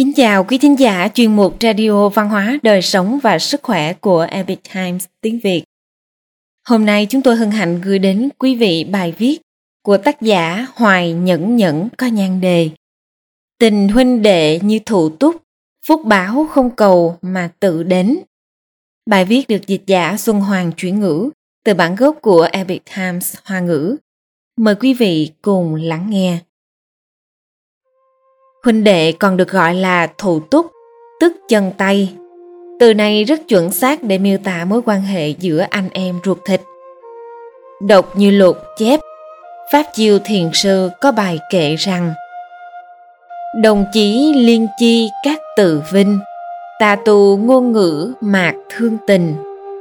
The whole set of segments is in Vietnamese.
Kính chào quý thính giả chuyên mục Radio Văn hóa, Đời sống và Sức khỏe của Epic Times tiếng Việt. Hôm nay chúng tôi hân hạnh gửi đến quý vị bài viết của tác giả Hoài Nhẫn Nhẫn có nhan đề Tình huynh đệ như thụ túc, phúc báo không cầu mà tự đến. Bài viết được dịch giả Xuân Hoàng chuyển ngữ từ bản gốc của Epic Times Hoa ngữ. Mời quý vị cùng lắng nghe. Huynh đệ còn được gọi là thủ túc, tức chân tay. Từ này rất chuẩn xác để miêu tả mối quan hệ giữa anh em ruột thịt. Độc như lục chép, Pháp Chiêu Thiền Sư có bài kệ rằng Đồng chí liên chi các tự vinh, tà tù ngôn ngữ mạc thương tình,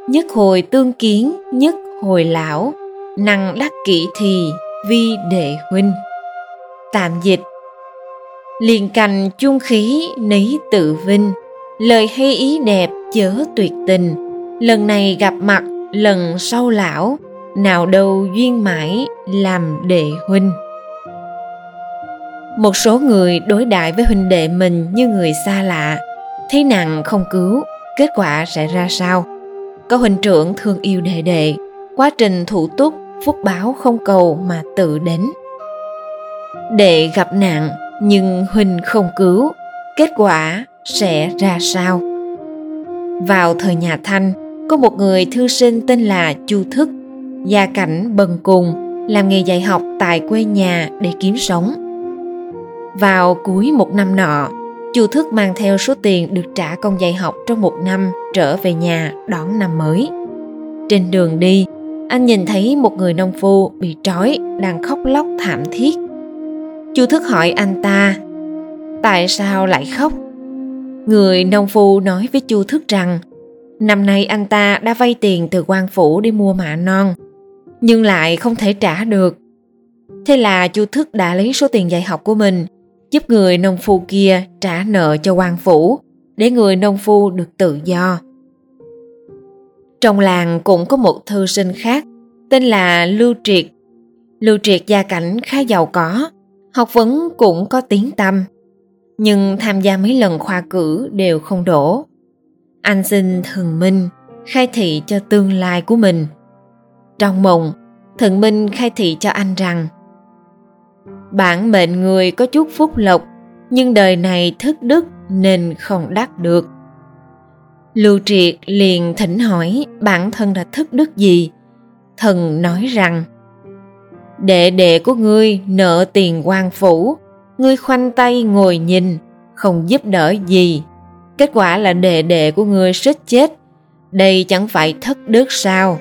nhất hồi tương kiến, nhất hồi lão, năng đắc kỷ thì vi đệ huynh. Tạm dịch liền cành chung khí nấy tự vinh. Lời hay ý đẹp chớ tuyệt tình. Lần này gặp mặt, lần sau lão, nào đâu duyên mãi làm đệ huynh. Một số người đối đại với huynh đệ mình như người xa lạ. Thấy nặng không cứu, kết quả sẽ ra sao? Có huynh trưởng thương yêu đệ đệ. Quá trình thủ túc, phúc báo không cầu mà tự đến. Đệ gặp nạn nhưng huynh không cứu, kết quả sẽ ra sao? Vào thời nhà thanh, có một người thư sinh tên là chu thức, gia cảnh bần cùng, làm nghề dạy học tại quê nhà để kiếm sống. Vào cuối một năm nọ, chu thức mang theo số tiền được trả công dạy học trong một năm trở về nhà đón năm mới. Trên đường đi, anh nhìn thấy một người nông phu bị trói, đang khóc lóc thảm thiết chu thức hỏi anh ta, tại sao lại khóc? Người nông phu nói với chu thức rằng, năm nay anh ta đã vay tiền từ quan phủ để mua mạ non, nhưng lại không thể trả được. Thế là chu thức đã lấy số tiền dạy học của mình, giúp người nông phu kia trả nợ cho quan phủ để người nông phu được tự do. Trong làng cũng có một thư sinh khác, tên là lưu triệt. Lưu triệt gia cảnh khá giàu có học vấn cũng có tiếng tâm nhưng tham gia mấy lần khoa cử đều không đổ. Anh xin thần minh khai thị cho tương lai của mình. Trong mộng, thần minh khai thị cho anh rằng, bản mệnh người có chút phúc lộc, nhưng đời này thức đức nên không đắc được. Lưu triệt liền thỉnh hỏi bản thân đã thức đức gì? Thần nói rằng đệ đệ của ngươi nợ tiền quan phủ. Ngươi khoanh tay ngồi nhìn, không giúp đỡ gì. Kết quả là đệ đệ của ngươi suýt chết. Đây chẳng phải thất đức sao?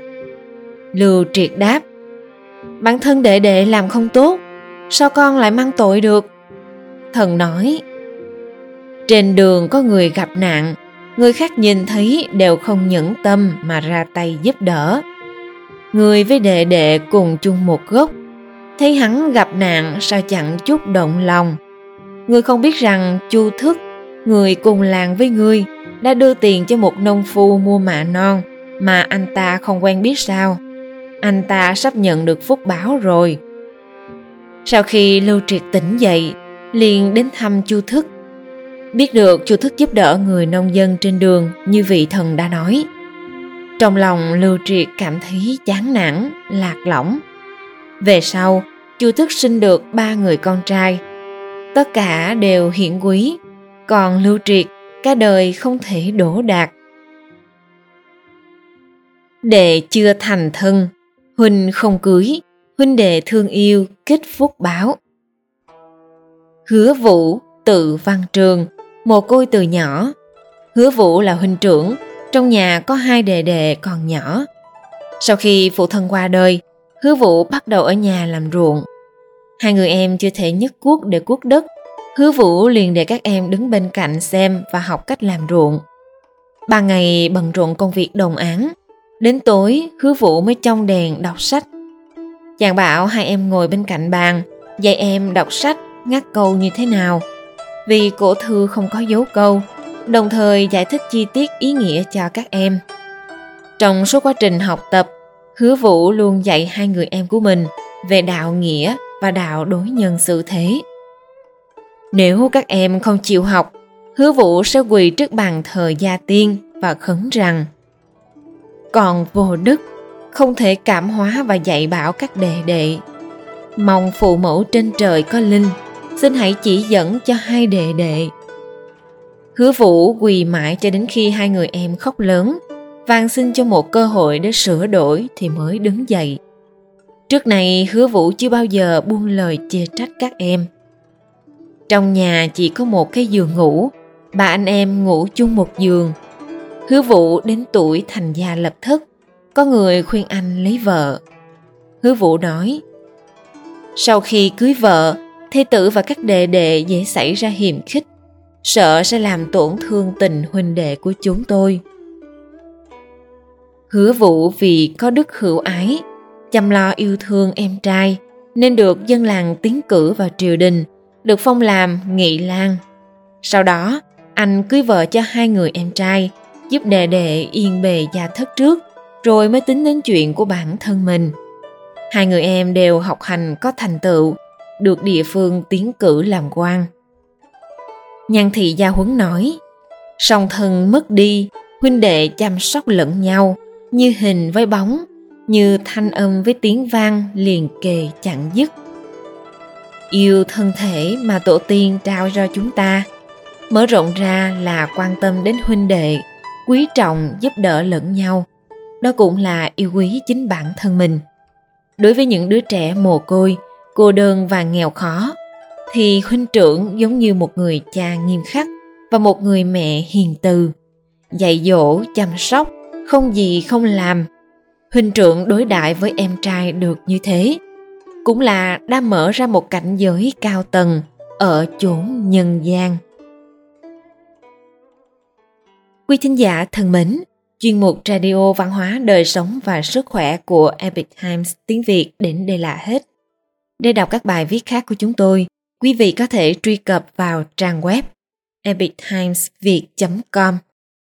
Lưu triệt đáp. Bản thân đệ đệ làm không tốt, sao con lại mang tội được? Thần nói. Trên đường có người gặp nạn, người khác nhìn thấy đều không nhẫn tâm mà ra tay giúp đỡ. Người với đệ đệ cùng chung một gốc thấy hắn gặp nạn, sao chẳng chút động lòng? Người không biết rằng chu thức, người cùng làng với ngươi, đã đưa tiền cho một nông phu mua mạ non, mà anh ta không quen biết sao? Anh ta sắp nhận được phúc báo rồi. Sau khi lưu triệt tỉnh dậy, liền đến thăm chu thức. Biết được chu thức giúp đỡ người nông dân trên đường như vị thần đã nói. Trong lòng lưu triệt cảm thấy chán nản, lạc lõng về sau, Chu Thức sinh được ba người con trai. Tất cả đều hiển quý, còn Lưu Triệt cả đời không thể đổ đạt. Đệ chưa thành thân, huynh không cưới, huynh đệ thương yêu kết phúc báo. Hứa Vũ tự văn trường, mồ côi từ nhỏ. Hứa Vũ là huynh trưởng, trong nhà có hai đệ đệ còn nhỏ. Sau khi phụ thân qua đời, Hứa Vũ bắt đầu ở nhà làm ruộng. Hai người em chưa thể nhấc cuốc để cuốc đất. Hứa Vũ liền để các em đứng bên cạnh xem và học cách làm ruộng. Ba ngày bận rộn công việc đồng án. Đến tối, Hứa Vũ mới trong đèn đọc sách. Chàng bảo hai em ngồi bên cạnh bàn, dạy em đọc sách, ngắt câu như thế nào. Vì cổ thư không có dấu câu, đồng thời giải thích chi tiết ý nghĩa cho các em. Trong suốt quá trình học tập, Hứa Vũ luôn dạy hai người em của mình về đạo nghĩa và đạo đối nhân xử thế. Nếu các em không chịu học, hứa vũ sẽ quỳ trước bàn thờ gia tiên và khấn rằng còn vô đức không thể cảm hóa và dạy bảo các đệ đệ. Mong phụ mẫu trên trời có linh xin hãy chỉ dẫn cho hai đệ đệ. Hứa vũ quỳ mãi cho đến khi hai người em khóc lớn van xin cho một cơ hội để sửa đổi thì mới đứng dậy. Trước này, hứa vũ chưa bao giờ buông lời chê trách các em. Trong nhà chỉ có một cái giường ngủ, ba anh em ngủ chung một giường. Hứa vũ đến tuổi thành gia lập thất, có người khuyên anh lấy vợ. Hứa vũ nói, sau khi cưới vợ, thê tử và các đệ đệ dễ xảy ra hiềm khích, sợ sẽ làm tổn thương tình huynh đệ của chúng tôi hứa vũ vì có đức hữu ái, chăm lo yêu thương em trai, nên được dân làng tiến cử vào triều đình, được phong làm nghị lang sau đó, anh cưới vợ cho hai người em trai, giúp đệ đệ yên bề gia thất trước, rồi mới tính đến chuyện của bản thân mình. Hai người em đều học hành có thành tựu, được địa phương tiến cử làm quan. Nhan thị gia huấn nói, song thân mất đi, huynh đệ chăm sóc lẫn nhau như hình với bóng, như thanh âm với tiếng vang liền kề chẳng dứt. Yêu thân thể mà tổ tiên trao cho chúng ta, mở rộng ra là quan tâm đến huynh đệ, quý trọng giúp đỡ lẫn nhau. Đó cũng là yêu quý chính bản thân mình. Đối với những đứa trẻ mồ côi, cô đơn và nghèo khó, thì huynh trưởng giống như một người cha nghiêm khắc và một người mẹ hiền từ, dạy dỗ chăm sóc không gì không làm. Huynh trưởng đối đại với em trai được như thế. Cũng là đã mở ra một cảnh giới cao tầng ở chốn nhân gian. Quý thính giả thân mến, chuyên mục radio văn hóa đời sống và sức khỏe của epic times tiếng việt đến đây là hết. Để đọc các bài viết khác của chúng tôi, quý vị có thể truy cập vào trang web epictimesviet.com